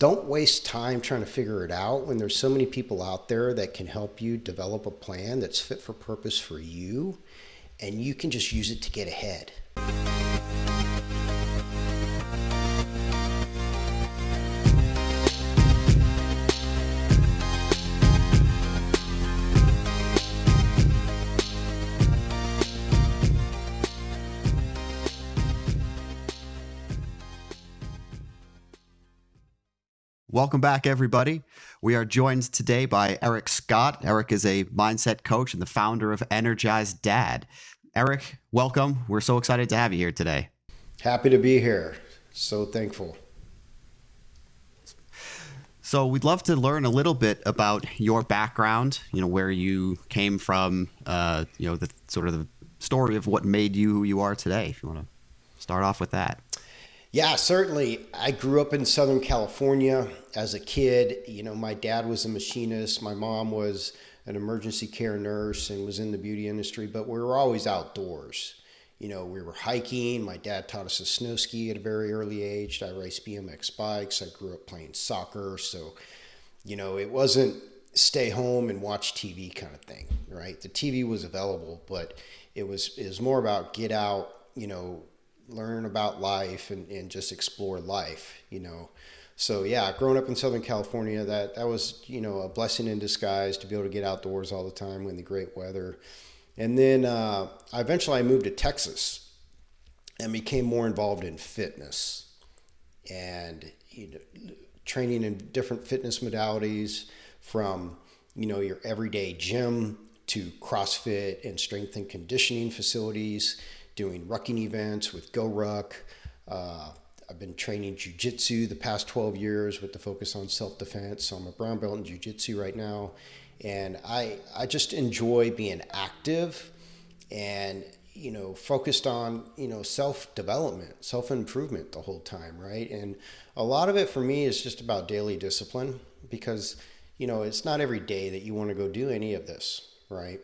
don't waste time trying to figure it out when there's so many people out there that can help you develop a plan that's fit for purpose for you and you can just use it to get ahead. Welcome back, everybody. We are joined today by Erik Scott. Erik is a mindset coach and the founder of Energized Dad. Erik, welcome. We're so excited to have you here today. Happy to be here. So thankful. So we'd love to learn a little bit about your background. You know where you came from. Uh, you know the sort of the story of what made you who you are today. If you want to start off with that. Yeah, certainly. I grew up in Southern California as a kid. You know, my dad was a machinist, my mom was an emergency care nurse and was in the beauty industry, but we were always outdoors. You know, we were hiking. My dad taught us to snow ski at a very early age. I raced BMX bikes. I grew up playing soccer. So, you know, it wasn't stay home and watch TV kind of thing, right? The TV was available, but it was it was more about get out, you know, learn about life and, and just explore life, you know. So yeah, growing up in Southern California, that that was you know a blessing in disguise to be able to get outdoors all the time in the great weather. And then uh, eventually I moved to Texas and became more involved in fitness and you know, training in different fitness modalities from you know your everyday gym to CrossFit and strength and conditioning facilities doing rucking events with GoRuck. Uh, I've been training jujitsu the past 12 years with the focus on self defense. So I'm a brown belt in jujitsu right now. And I, I just enjoy being active and, you know, focused on, you know, self development, self improvement the whole time, right? And a lot of it for me is just about daily discipline because, you know, it's not every day that you want to go do any of this, right?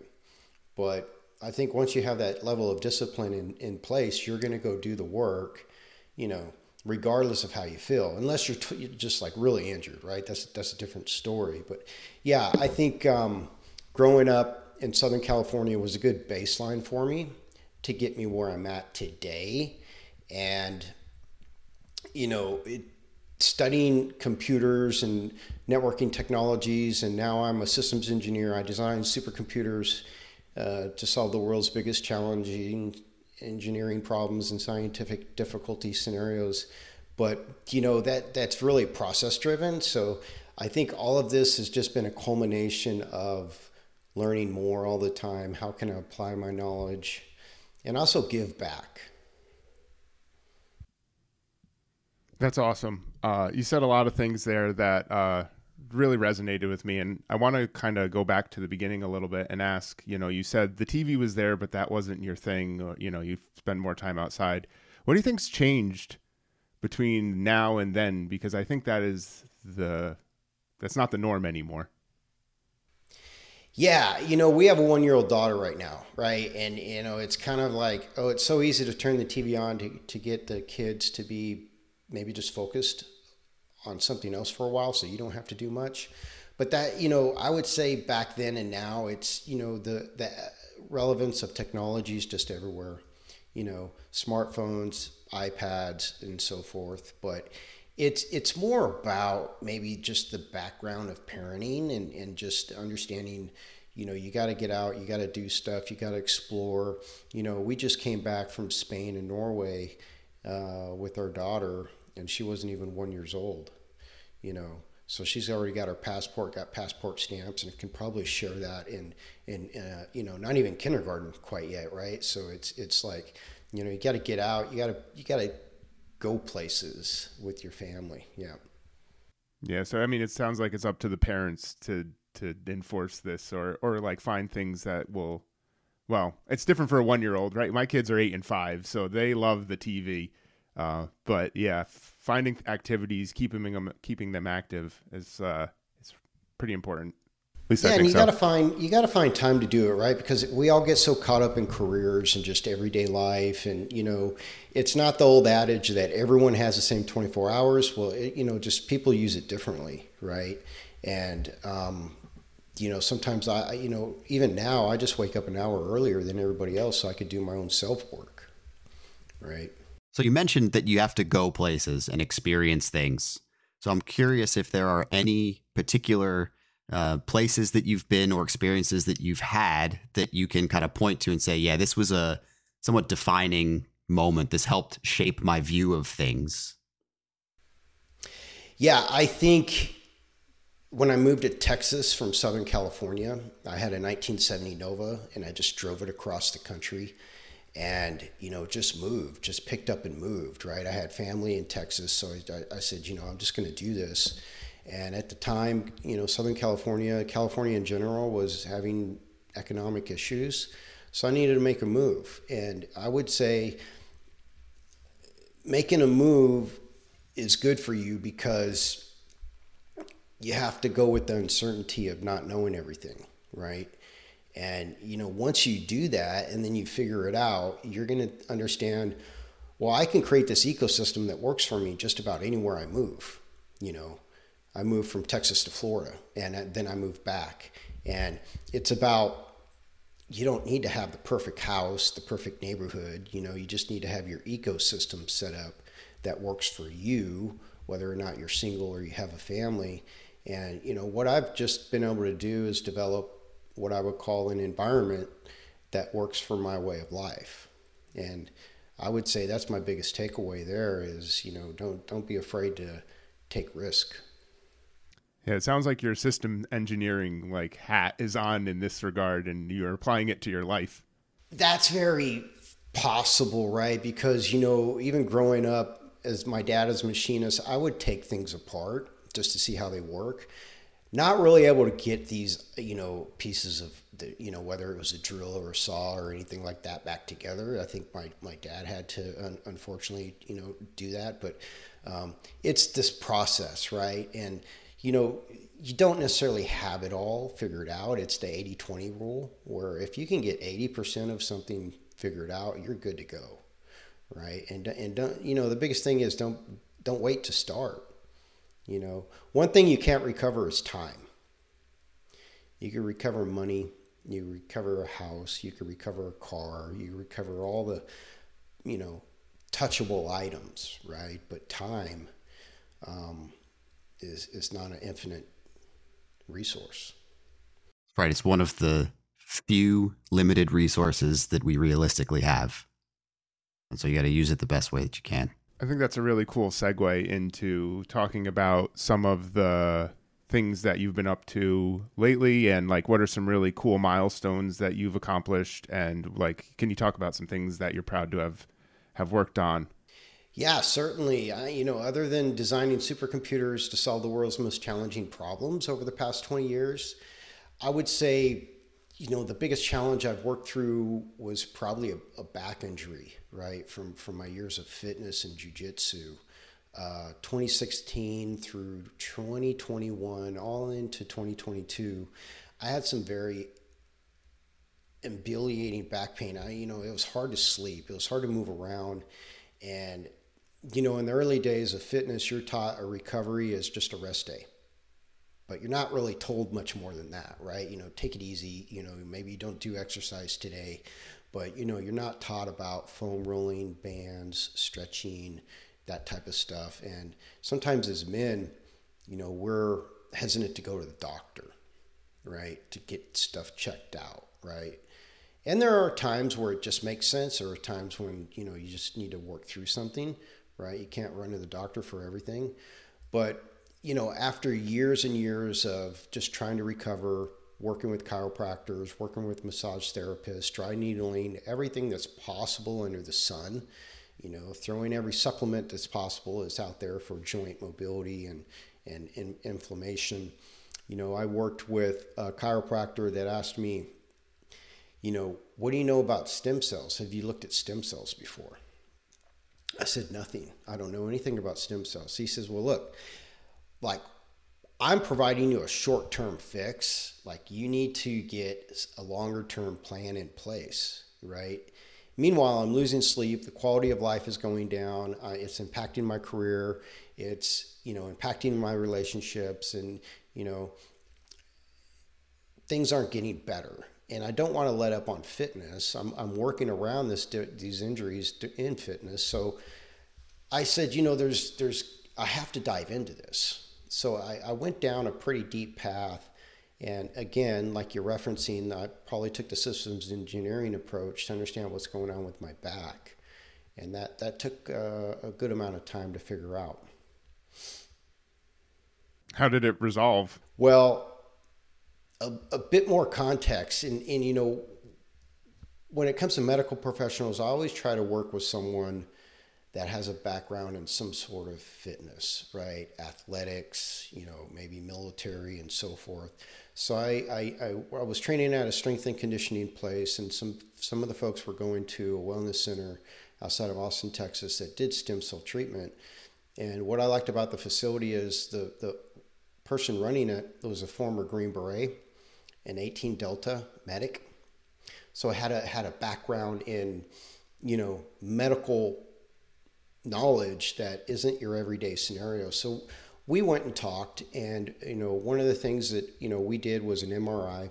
But I think once you have that level of discipline in, in place, you're going to go do the work, you know, regardless of how you feel, unless you're, t- you're just like really injured, right? That's, that's a different story. But yeah, I think um, growing up in Southern California was a good baseline for me to get me where I'm at today. And, you know, it, studying computers and networking technologies, and now I'm a systems engineer. I design supercomputers uh, to solve the world's biggest challenging engineering problems and scientific difficulty scenarios. But you know that that's really process driven. So I think all of this has just been a culmination of learning more all the time. How can I apply my knowledge, and also give back. That's awesome. Uh, you said a lot of things there that uh, really resonated with me and i want to kind of go back to the beginning a little bit and ask you know you said the tv was there but that wasn't your thing or you know you spend more time outside. What do you think's changed between now and then? Because i think that is the that's not the norm anymore. Yeah, you know, we have a one year old daughter right now, right? And, you know, it's kind of like, oh, it's so easy to turn the TV on to, to get the kids to be maybe just focused on something else for a while so you don't have to do much. But that you know i would say back then and now it's you know the the relevance of technology is just everywhere. You know smartphones ipads and so forth. But it's it's more about maybe just the background of parenting and, and just understanding you know you got to get out you got to do stuff you got to explore. You know we just came back from spain and norway uh, with our daughter and she wasn't even one years old you know. So she's already got her passport, got passport stamps, and can probably share that in in uh, you know not even kindergarten quite yet, right? So it's it's like you know you got to get out, you got to you got to go places with your family, yeah. Yeah, so I mean, it sounds like it's up to the parents to to enforce this, or or like find things that will. Well, it's different for a one year old, right? My kids are eight and five, so they love the TV uh, but yeah, finding activities, keeping them keeping them active is uh, is pretty important. At least I yeah, and you so. got to find you got to find time to do it, right? Because we all get so caught up in careers and just everyday life, and you know, it's not the old adage that everyone has the same 24 hours. Well, it, you know, just people use it differently, right? And um, you know, sometimes I, you know, even now I just wake up an hour earlier than everybody else so I could do my own self work, right? So you mentioned that you have to go places and experience things. So I'm curious if there are any particular uh, places that you've been or experiences that you've had that you can kind of point to and say, yeah, this was a somewhat defining moment. This helped shape my view of things. Yeah, I think when I moved to Texas from Southern California, I had a 1970 Nova and I just drove it across the country and, you know, just moved, just picked up and moved, right? I had family in Texas. So I, I said, you know, I'm just going to do this. And at the time, you know, Southern California, California in general was having economic issues. So I needed to make a move. And I would say making a move is good for you because you have to go with the uncertainty of not knowing everything, right? And you know, once you do that and then you figure it out, you're going to understand, well, I can create this ecosystem that works for me just about anywhere I move. You know, I moved from Texas to Florida and then I moved back. And it's about you don't need to have the perfect house, the perfect neighborhood. You know, you just need to have your ecosystem set up that works for you, whether or not you're single or you have a family. And, you know, what I've just been able to do is develop what I would call an environment that works for my way of life. And I would say that's my biggest takeaway there is, you know, don't don't be afraid to take risk. Yeah, it sounds like your system engineering like hat is on in this regard and you're applying it to your life. That's very possible, right? Because, you know, even growing up as my dad as a machinist, I would take things apart just to see how they work. Not really able to get these, you know, pieces of the, you know, whether it was a drill or a saw or anything like that back together. I think my, my dad had to, un- unfortunately, you know, do that. But um, it's this process, right? And, you know, you don't necessarily have it all figured out. It's the 80 20 rule, where if you can get 80% of something figured out, you're good to go. Right. And, and don't, you know, the biggest thing is don't, don't wait to start. You know, one thing you can't recover is time. You can recover money, you recover a house, you can recover a car, you recover all the, you know, touchable items, right? But time, um, is is not an infinite resource. Right. It's one of the few limited resources that we realistically have. And so you got to use it the best way that you can. I think that's a really cool segue into talking about some of the things that you've been up to lately and like what are some really cool milestones that you've accomplished and like can you talk about some things that you're proud to have have worked on yeah, certainly. I, you know, other than designing supercomputers to solve the world's most challenging problems over the past 20 years, I would say, you know, the biggest challenge I've worked through was probably a, a back injury, right? From, from my years of fitness and jujitsu. Uh, 2016 through 2021, all into 2022, I had some very humiliating back pain. I, you know, it was hard to sleep. It was hard to move around. And you know, in the early days of fitness, you're taught a recovery is just a rest day. But you're not really told much more than that, right? You know, take it easy. You know, maybe you don't do exercise today, but you know, you're not taught about foam rolling, bands, stretching, that type of stuff. And sometimes as men, you know, we're hesitant to go to the doctor, right? To get stuff checked out, right? And there are times where it just makes sense. There are times when, you know, you just need to work through something right? You can't run to the doctor for everything. But, you know, after years and years of just trying to recover, working with chiropractors, working with massage therapists, dry needling, everything that's possible under the sun, you know, throwing every supplement that's possible is out there for joint mobility and, and, and inflammation. You know, I worked with a chiropractor that asked me, you know, what do you know about stem cells? Have you looked at stem cells before? I said, nothing. I don't know anything about stem cells. He says, well, look, like I'm providing you a short term fix. Like you need to get a longer term plan in place, right? Meanwhile, I'm losing sleep. The quality of life is going down. Uh, it's impacting my career. It's you know impacting my relationships, and you know things aren't getting better. And I don't want to let up on fitness. I'm, I'm working around this these injuries in fitness. So I said, you know, there's there's I have to dive into this. So I, I went down a pretty deep path and again, like you're referencing, I probably took the systems engineering approach to understand what's going on with my back. And that, that took uh, a good amount of time to figure out. How did it resolve? Well, a, a bit more context. And, and, you know, when it comes to medical professionals, I always try to work with someone that has a background in some sort of fitness, right? Athletics, you know, maybe military and so forth. So I, I, I, I, was training at a strength and conditioning place, and some some of the folks were going to a wellness center outside of Austin, Texas, that did stem cell treatment. And what I liked about the facility is the the person running it was a former Green Beret, an 18 Delta medic. So I had a had a background in, you know, medical knowledge that isn't your everyday scenario. So we went and talked, and you know, one of the things that you know we did was an MRI,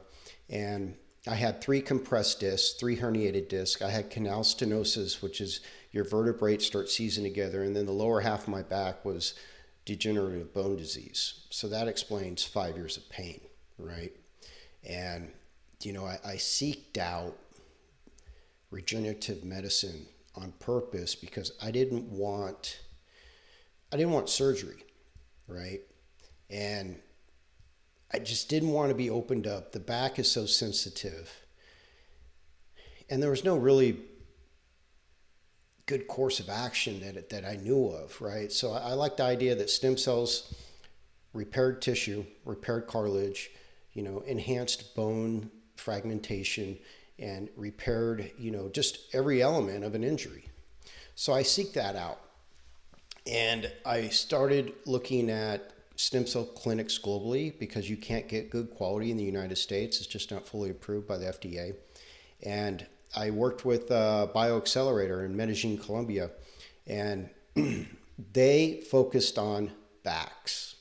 and I had three compressed discs, three herniated discs. I had canal stenosis, which is your vertebrae start seizing together, and then the lower half of my back was degenerative bone disease. So that explains five years of pain, right? And you know, I, I seeked out regenerative medicine on purpose because I didn't want I didn't want surgery right? And I just didn't want to be opened up. The back is so sensitive. And there was no really good course of action that, that I knew of, right? So I, I like the idea that stem cells repaired tissue, repaired cartilage, you know, enhanced bone fragmentation, and repaired, you know, just every element of an injury. So I seek that out. And I started looking at stem cell clinics globally because you can't get good quality in the United States. It's just not fully approved by the FDA. And I worked with uh, BioAccelerator in Medellin, Colombia, and they focused on backs.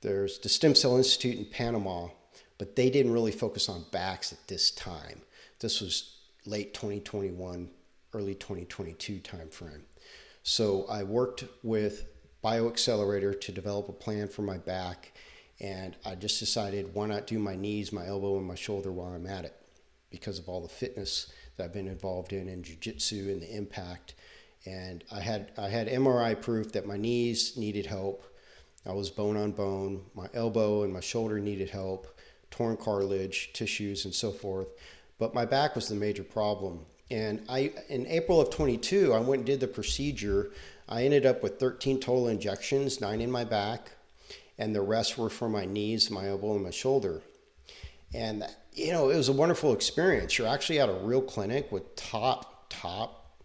There's the Stem Cell Institute in Panama, but they didn't really focus on backs at this time. This was late 2021, early 2022 timeframe. So I worked with BioAccelerator to develop a plan for my back, and I just decided why not do my knees, my elbow, and my shoulder while I'm at it because of all the fitness that I've been involved in in jiu-jitsu and the impact. And I had I had MRI proof that my knees needed help. I was bone on bone. My elbow and my shoulder needed help, torn cartilage, tissues, and so forth. But my back was the major problem. And I, in April of 22, I went and did the procedure. I ended up with 13 total injections, nine in my back, and the rest were for my knees, my elbow, and my shoulder. And, you know, it was a wonderful experience. You're actually at a real clinic with top, top,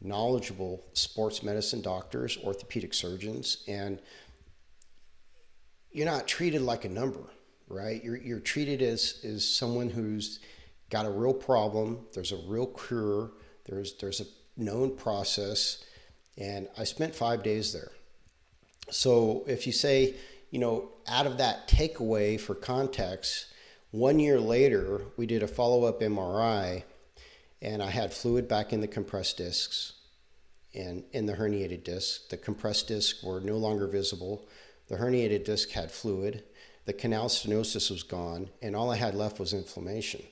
knowledgeable sports medicine doctors, orthopedic surgeons, and you're not treated like a number, right? You're, you're treated as, as someone who's got a real problem. There's a real cure. There's there's a known process, and I spent five days there. So if you say, you know, out of that takeaway for context, one year later we did a follow up MRI, and I had fluid back in the compressed discs, and in the herniated disc. The compressed discs were no longer visible. The herniated disc had fluid. The canal stenosis was gone, and all I had left was inflammation.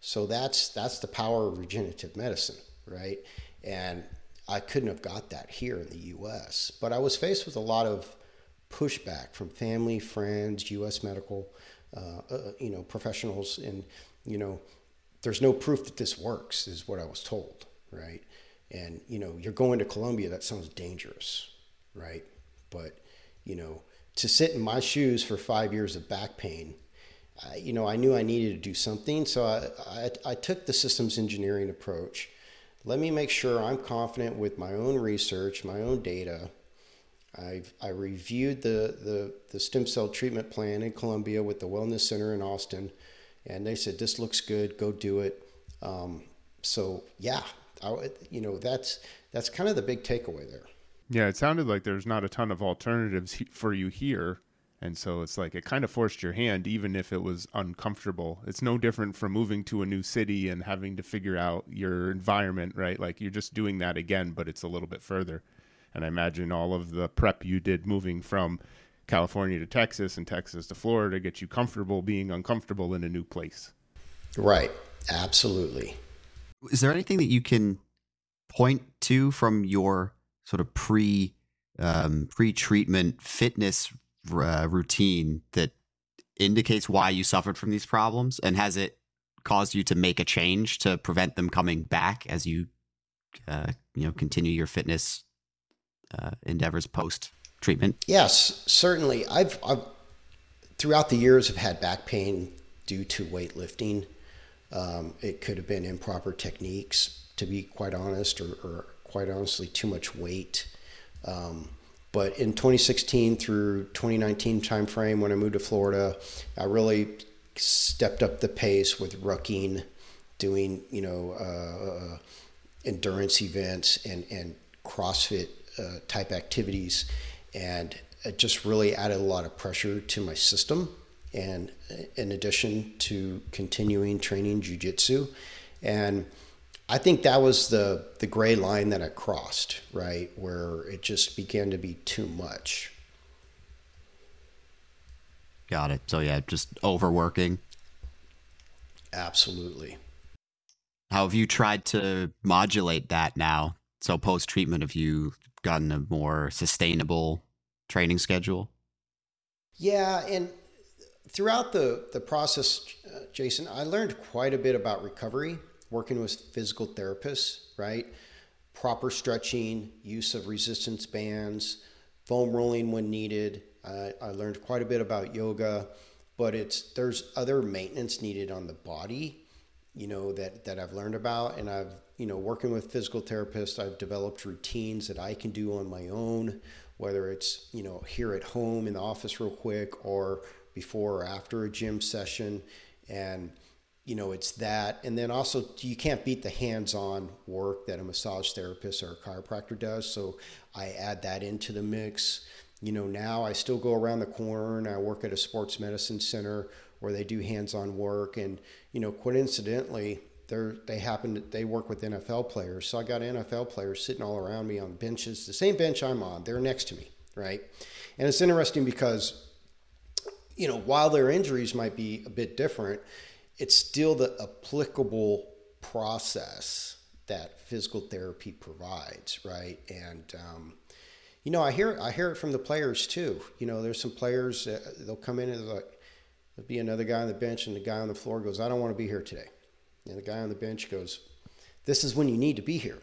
So that's that's the power of regenerative medicine, right? And I couldn't have got that here in the U.S. But I was faced with a lot of pushback from family, friends, U.S. medical, uh, uh, you know, professionals, and you know, there's no proof that this works, is what I was told, right? And you know, you're going to Colombia. That sounds dangerous, right? But you know, to sit in my shoes for five years of back pain I, you know, I knew I needed to do something. So I, I, I took the systems engineering approach. Let me make sure I'm confident with my own research, my own data. I I reviewed the, the the stem cell treatment plan in Colombia with the Wellness Center in Austin, and they said this looks good, go do it. Um, so yeah, I, you know that's that's kind of the big takeaway there. Yeah, it sounded like there's not a ton of alternatives for you here. And so it's like it kind of forced your hand, even if it was uncomfortable. It's no different from moving to a new city and having to figure out your environment, right? Like you're just doing that again, but it's a little bit further. And I imagine all of the prep you did moving from California to Texas and Texas to Florida get you comfortable being uncomfortable in a new place. Right. Absolutely. Is there anything that you can point to from your sort of pre um, pre treatment fitness uh, routine that indicates why you suffered from these problems, and has it caused you to make a change to prevent them coming back as you uh, you know continue your fitness uh, endeavors post treatment? Yes, certainly. I've, I've throughout the years have had back pain due to weightlifting. Um, it could have been improper techniques, to be quite honest, or, or quite honestly, too much weight. Um, but in 2016 through 2019 timeframe, when I moved to Florida, I really stepped up the pace with rucking, doing you know uh, endurance events and and CrossFit uh, type activities, and it just really added a lot of pressure to my system. And in addition to continuing training jujitsu, and I think that was the the gray line that I crossed, right, where it just began to be too much. Got it. So yeah, just overworking. Absolutely. How have you tried to modulate that now? So post treatment, have you gotten a more sustainable training schedule? Yeah, and throughout the the process, uh, Jason, I learned quite a bit about recovery working with physical therapists, right? Proper stretching, use of resistance bands, foam rolling when needed. Uh, I learned quite a bit about yoga, but it's there's other maintenance needed on the body, you know that that I've learned about, and I've you know working with physical therapists, I've developed routines that I can do on my own, whether it's you know here at home in the office real quick or before or after a gym session, and you know, it's that. And then also, you can't beat the hands on work that a massage therapist or a chiropractor does. So I add that into the mix. You know, now I still go around the corner and I work at a sports medicine center where they do hands on work. And, you know, coincidentally, they're, they happen to, they work with NFL players. So I got NFL players sitting all around me on benches, the same bench I'm on, they're next to me, right? And it's interesting because, you know, while their injuries might be a bit different, it's still the applicable process that physical therapy provides, right? And um, you know, I hear I hear it from the players too. You know, there's some players that they'll come in and like there'll be another guy on the bench, and the guy on the floor goes, "I don't want to be here today," and the guy on the bench goes, "This is when you need to be here."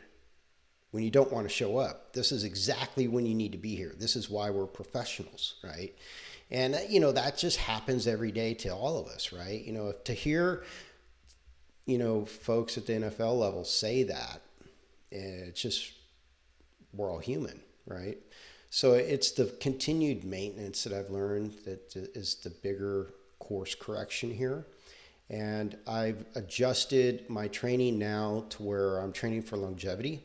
When you don't want to show up, this is exactly when you need to be here. This is why we're professionals, right? And, uh, you know, that just happens every day to all of us, right? You know, to hear, you know, folks at the NFL level say that, it's just, we're all human, right? So it's the continued maintenance that I've learned that is the bigger course correction here. And I've adjusted my training now to where I'm training for longevity.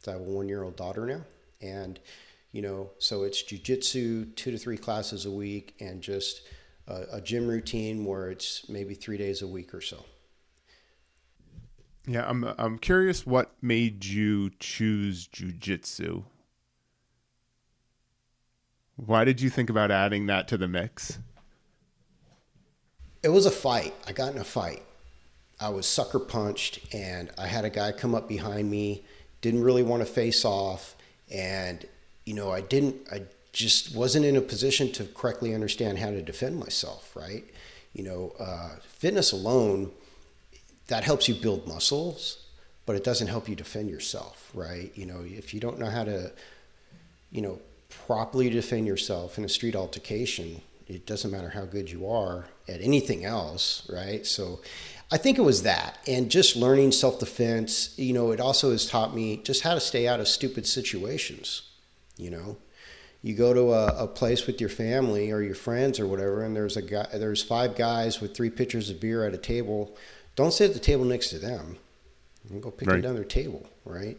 So I have a one year old daughter now. And you know so it's jujitsu two to three classes a week and just a, a, gym routine where it's maybe three days a week or so. Yeah i'm i'm curious what made you choose jujitsu. Why did you think about adding that to the mix? It was a fight. I got in a fight. I was sucker punched and i had a guy come up behind me didn't really want to face off and you know, I didn't, I just wasn't in a position to correctly understand how to defend myself, right? You know, uh, fitness alone, that helps you build muscles, but it doesn't help you defend yourself, right? You know, if you don't know how to, you know, properly defend yourself in a street altercation, it doesn't matter how good you are at anything else, right? So I think it was that. And just learning self defense, you know, it also has taught me just how to stay out of stupid situations you know you go to a, a, place with your family or your friends or whatever, and there's a guy, there's five guys with three pitchers of beer at a table. Don't sit at the table next to them. And go pick right. another table, right?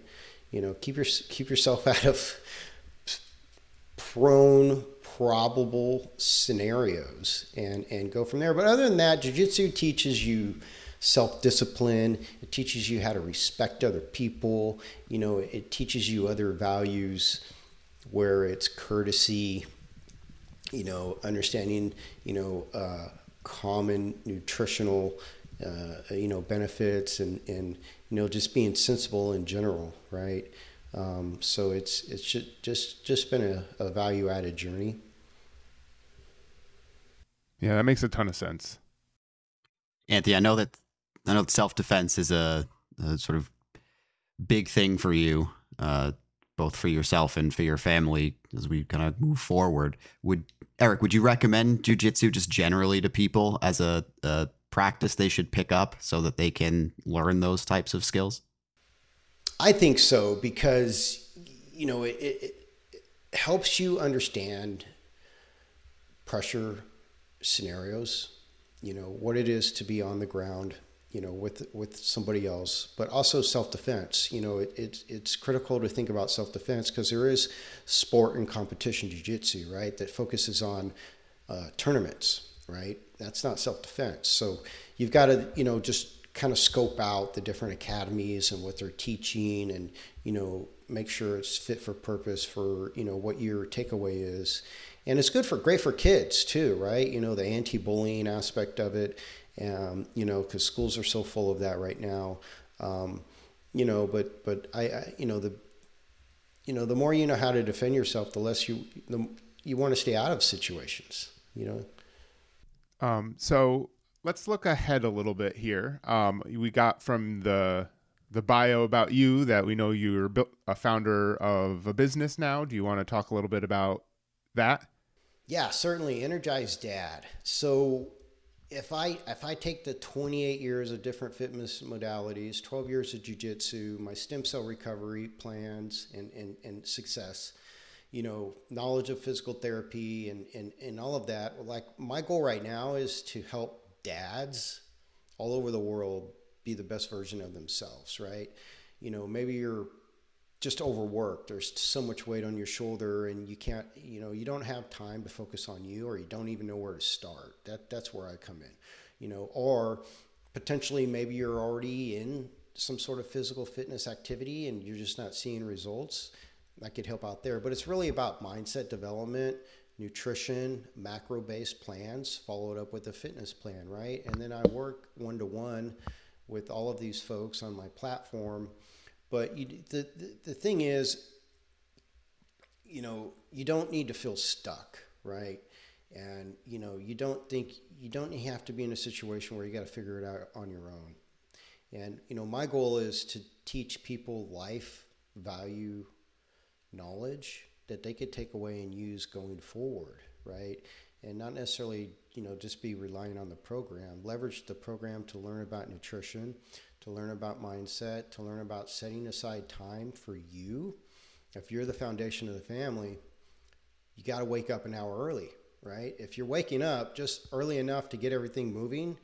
You know, keep your keep yourself out of prone probable scenarios and and go from there. But other than that, jujitsu teaches you self-discipline. It teaches you how to respect other people. You know, it teaches you other values where it's courtesy, you know, understanding, you know, uh, common nutritional, uh, you know, benefits and, and, you know, just being sensible in general, right? Um, so it's, it's just, just, just been a, a value added journey. Yeah, that makes a ton of sense. Anthony, I know that I know self defense is a, a, sort of big thing for you. Uh, both for yourself and for your family as we kind of move forward. Would Erik, would you recommend jujitsu just generally to people as a, a practice they should pick up so that they can learn those types of skills? I think so because you know it, it, it helps you understand pressure scenarios. You know what it is to be on the ground you know, with with somebody else, but also self defense. You know, it, it, it's critical to think about self defense because there is sport and competition jiu-jitsu, right, that focuses on uh, tournaments, right? That's not self defense. So you've got to, you know, just kind of scope out the different academies and what they're teaching, and you know, make sure it's fit for purpose for you know what your takeaway is. And it's good for great for kids too, right? You know, the anti-bullying aspect of it um, you know, because schools are so full of that right now. Um, you know, but but I, I, you know the you know the more you know how to defend yourself, the less you the you want to stay out of situations. You know. Um, so let's look ahead a little bit here. Um, we got from the the bio about you that we know you're a founder of a business now. Do you want to talk a little bit about that? Yeah, certainly. Energized Dad. So if I if I take the 28 years of different fitness modalities, 12 years of jujitsu, my stem cell recovery plans and, and, and success, you know, knowledge of physical therapy and, and, and all of that, like my goal right now is to help dads all over the world be the best version of themselves, right? You know, maybe you're just overworked. There's so much weight on your shoulder, and you can't, you know, you don't have time to focus on you, or you don't even know where to start. That that's where I come in, you know, or potentially maybe you're already in some sort of physical fitness activity and you're just not seeing results. I could help out there, but it's really about mindset development, nutrition, macro based plans, followed up with a fitness plan, right? And then I work one to one with all of these folks on my platform but you, the, the, the thing is, you know, you don't need to feel stuck, right? And, you know, you don't think, you don't have to be in a situation where you got to figure it out on your own. And, you know, my goal is to teach people life value knowledge that they could take away and use going forward, right? And not necessarily, you know, just be relying on the program. Leverage the program to learn about nutrition, to learn about mindset, to learn about setting aside time for you. If you're the foundation of the family, you got to wake up an hour early, right? If you're waking up just early enough to get everything moving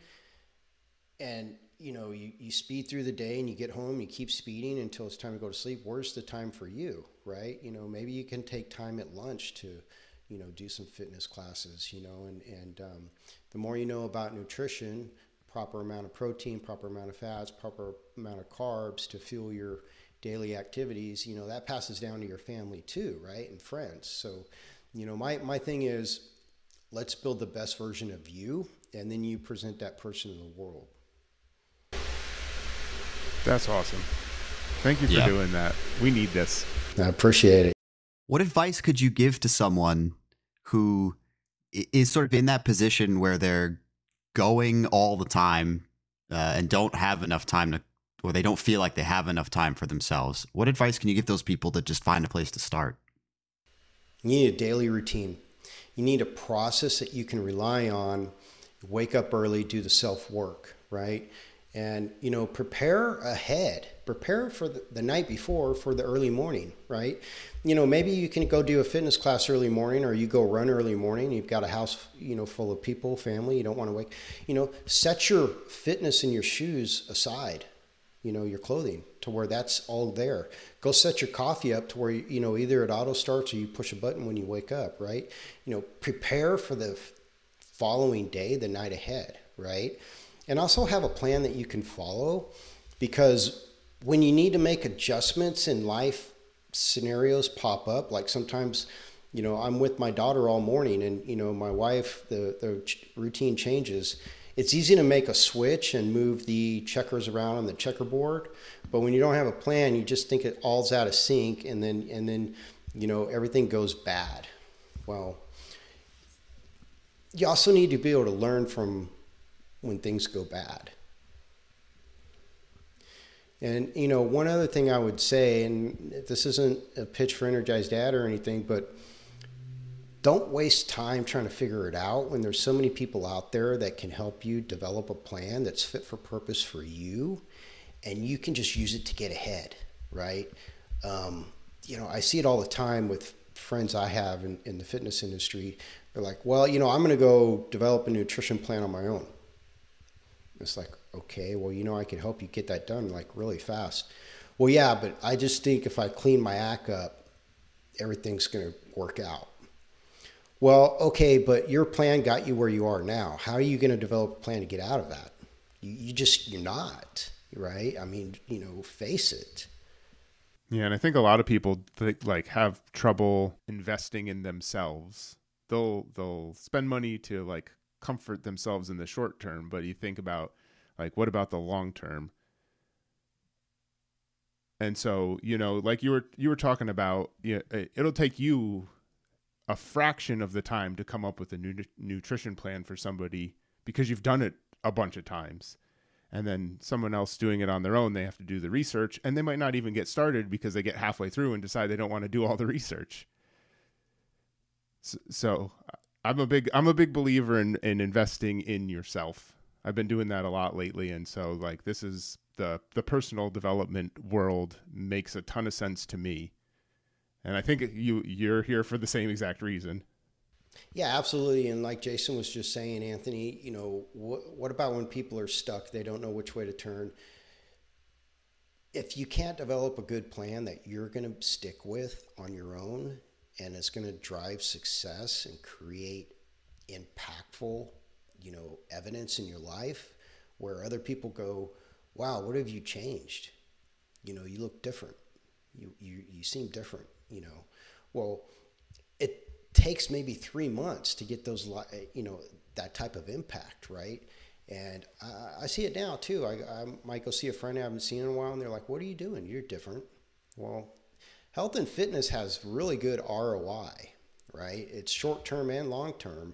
and you know, you, you speed through the day and you get home, you keep speeding until it's time to go to sleep. Where's the time for you, right? You know, maybe you can take time at lunch to, you know, do some fitness classes, you know, and, and um, the more you know about nutrition, proper amount of protein, proper amount of fats, proper amount of carbs to fuel your daily activities, you know, that passes down to your family too, right? And friends. So, you know, my, my thing is let's build the best version of you, and then you present that person in the world. That's awesome. Thank you for yeah. doing that. We need this. I appreciate it. What advice could you give to someone who is sort of in that position where they're going all the time uh, and don't have enough time to, or they don't feel like they have enough time for themselves, what advice can you give those people to just find a place to start? You need a daily routine. You need a process that you can rely on. Wake up early, do the self work, right? And you know prepare ahead. Prepare for the, the, night before for the early morning right? You know maybe you can go do a fitness class early morning or you go run early morning. You've got a house you know full of people family. You don't want to wake you know set your fitness and your shoes aside you know your clothing to where that's all there. Go set your coffee up to where you know either it auto starts or you push a button when you wake up right? You know prepare for the following day the night ahead right and also have a plan that you can follow because when you need to make adjustments in life scenarios pop up. Like sometimes you know i'm with my daughter all morning and you know my wife the, the routine changes. It's easy to make a switch and move the checkers around on the checkerboard but when you don't have a plan you just think it all's out of sync and then and then you know everything goes bad. Well you also need to be able to learn from when things go bad. And you know, one other thing I would say, and this isn't a pitch for Energized Dad or anything, but don't waste time trying to figure it out when there's so many people out there that can help you develop a plan that's fit for purpose for you, and you can just use it to get ahead, right? Um, you know, I see it all the time with friends I have in, in the fitness industry. They're like, well, you know, I'm going to go develop a nutrition plan on my own. It's like, okay, well, you know, I can help you get that done like really fast. Well, yeah, but I just think if I clean my act up, everything's going to work out. Well, okay, but your plan got you where you are now. How are you going to develop a plan to get out of that? You, you just, you're not, right? I mean, you know, face it. Yeah, and I think a lot of people think, like have trouble investing in themselves. They'll they'll spend money to like comfort themselves in the short term, but you think about like what about the long term? And so, you know, like you were you were talking about, you know, it'll take you a fraction of the time to come up with a new nutrition plan for somebody because you've done it a bunch of times. And then someone else doing it on their own, they have to do the research and they might not even get started because they get halfway through and decide they don't want to do all the research. So, so I'm a big I'm a big believer in in investing in yourself. I've been doing that a lot lately, and so like this is the the personal development world makes a ton of sense to me, and I think you you're here for the same exact reason. Yeah, absolutely. And like Jason was just saying, Anthony, you know, what what about when people are stuck? They don't know which way to turn. If you can't develop a good plan that you're going to stick with on your own, and it's going to drive success and create impactful, you know, evidence in your life where other people go, "Wow, what have you changed? You know, you look different. You you you seem different." You know, well, it takes maybe three months to get those, you know, that type of impact, right? And I, I see it now too. I, I might go see a friend I haven't seen in a while, and they're like, "What are you doing? You're different." Well, health and fitness has really good ROI, right? It's short term and long term.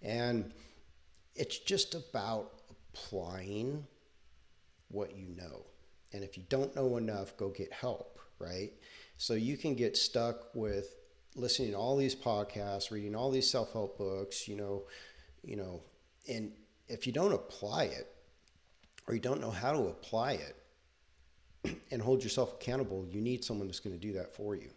And it's just about applying what you know. And if you don't know enough, go get help, right? So you can get stuck with listening to all these podcasts, reading all these self-help books, you know, you know, and if you don't apply it or you don't know how to apply it, and hold yourself accountable, you need someone that's going to do that for you.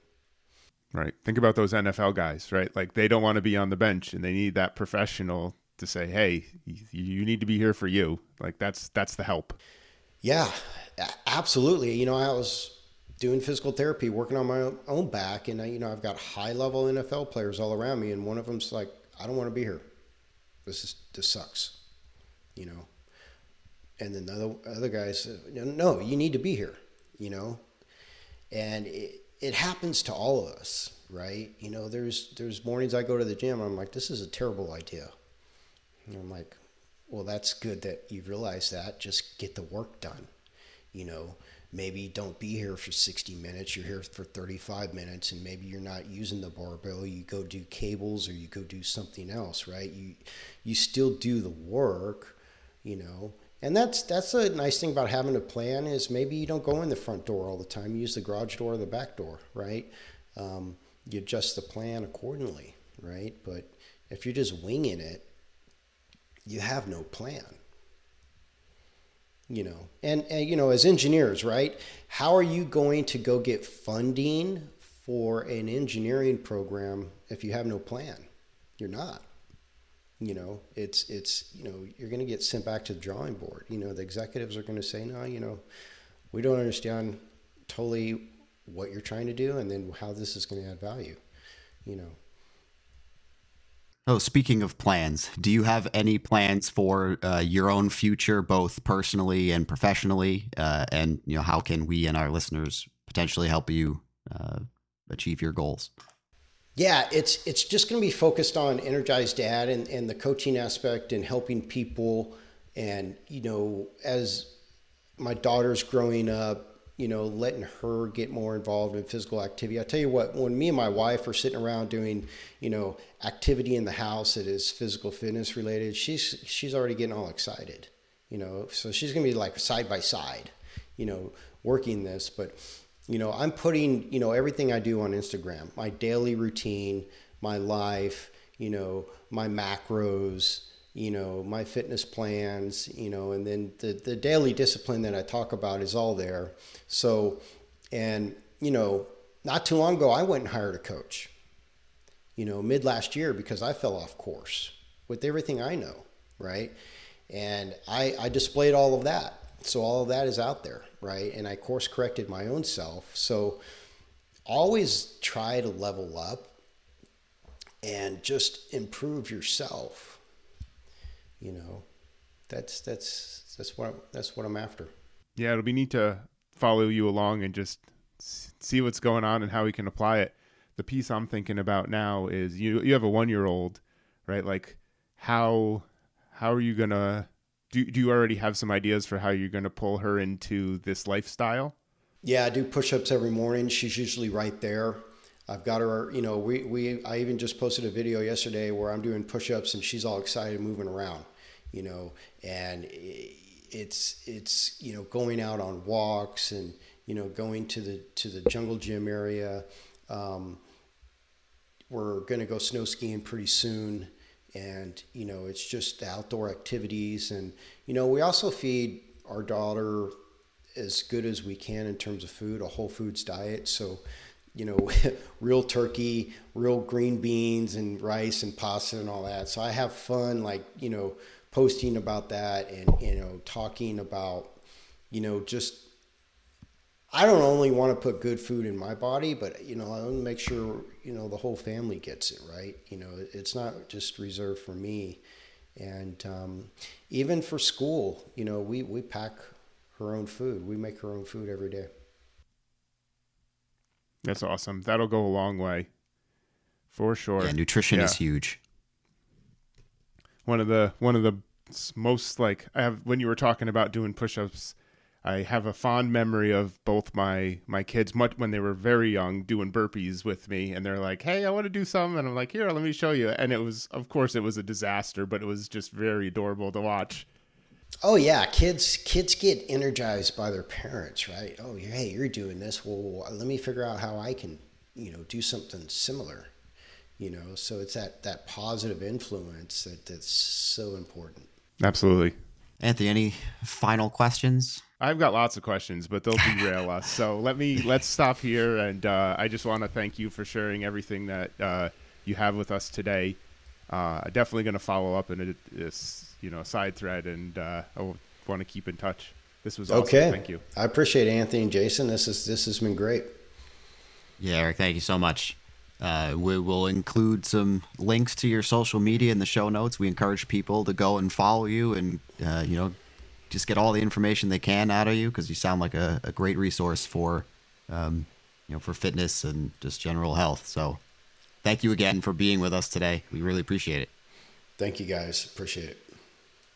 Right. Think about those NFL guys, right? Like they don't want to be on the bench and they need that professional to say, "Hey, you need to be here for you." Like that's that's the help. Yeah, absolutely. You know, I was doing physical therapy, working on my own back, and I, you know, I've got high level NFL players all around me, and one of them's like, "I don't want to be here. This is this sucks," you know and then the other, other guys uh, no you need to be here you know? And it, it happens to all of us right? You know there's there's mornings i go to the gym i'm like this is a terrible idea. And i'm like well that's good that you realize that just get the work done you know? Maybe don't be here for 60 minutes you're here for 35 minutes and maybe you're not using the barbell you go do cables or you go do something else right? You you still do the work you know and that's that's a nice thing about having a plan is maybe you don't go in the front door all the time. You use the garage door or the back door, right? Um, you adjust the plan accordingly, right? But if you're just winging it, you have no plan. you know and, and you know as engineers right how are you going to go get funding for an engineering program if you have no plan you're not you know it's it's you know you're going to get sent back to the drawing board you know the executives are going to say no you know we don't understand totally what you're trying to do and then how this is going to add value you know Oh, speaking of plans, do you have any plans for uh, your own future, both personally and professionally? Uh, and you know, how can we and our listeners potentially help you uh, achieve your goals? Yeah, it's it's just going to be focused on energized dad and, and the coaching aspect and helping people. And you know, as my daughter's growing up, you know, letting her get more involved in physical activity. I tell you what, when me and my wife are sitting around doing, you know, activity in the house that is physical fitness related, she's she's already getting all excited, you know. So she's gonna be like side by side, you know, working this. But, you know, I'm putting, you know, everything I do on Instagram, my daily routine, my life, you know, my macros, you know, my fitness plans, you know, and then the, the daily discipline that I talk about is all there. So, and, you know, not too long ago, I went and hired a coach, you know, mid last year because I fell off course with everything I know, right? And I, I displayed all of that. So all of that is out there, right? And I course corrected my own self. So always try to level up and just improve yourself you know, that's that's that's what that's what I'm after. Yeah, it'll be neat to follow you along and just see what's going on and how we can apply it. The piece I'm thinking about now is you you have a 1-year-old, right? Like how how are you going to do do you already have some ideas for how you're going to pull her into this lifestyle? Yeah, I do push-ups every morning. She's usually right there. I've got her, you know, we, we, I even just posted a video yesterday where I'm doing push-ups and she's all excited moving around, you know, and it's, it's, you know, going out on walks and, you know, going to the, to the jungle gym area. Um, we're going to go snow skiing pretty soon. And, you know, it's just outdoor activities. And, you know, we also feed our daughter as good as we can in terms of food, a whole foods diet. So, you know, real turkey, real green beans and rice and pasta and all that. So I have fun, like, you know, posting about that and, you know, talking about, you know, just, I don't only want to put good food in my body, but, you know, I want to make sure, you know, the whole family gets it, right? You know, it's not just reserved for me. And um, even for school, you know, we, we pack her own food. We make her own food every day. That's awesome. That'll go a long way. For sure. Yeah, nutrition yeah. is huge. One of the one of the most like I have when you were talking about doing push-ups, I have a fond memory of both my my kids much when they were very young doing burpees with me and they're like, "Hey, I want to do some." And I'm like, "Here, let me show you." And it was of course it was a disaster, but it was just very adorable to watch. Oh yeah, kids kids get energized by their parents, right? Oh, hey, you're doing this. Well, let me figure out how I can, you know, do something similar. You know, so it's that that positive influence that that's so important. Absolutely. Anthony, any final questions? I've got lots of questions, but they'll derail us. So let me let's stop here, and uh, I just want to thank you for sharing everything that uh, you have with us today. Uh, I'm definitely going to follow up in this you know side thread, and uh, I want to keep in touch. This was awesome. okay. Thank you. I appreciate Anthony and Jason. This is this has been great. Yeah, Erik, thank you so much. Uh, we will include some links to your social media in the show notes. We encourage people to go and follow you, and uh, you know, just get all the information they can out of you because you sound like a, a great resource for, um, you know, for fitness and just general health. So, thank you again for being with us today. We really appreciate it. Thank you, guys. Appreciate it.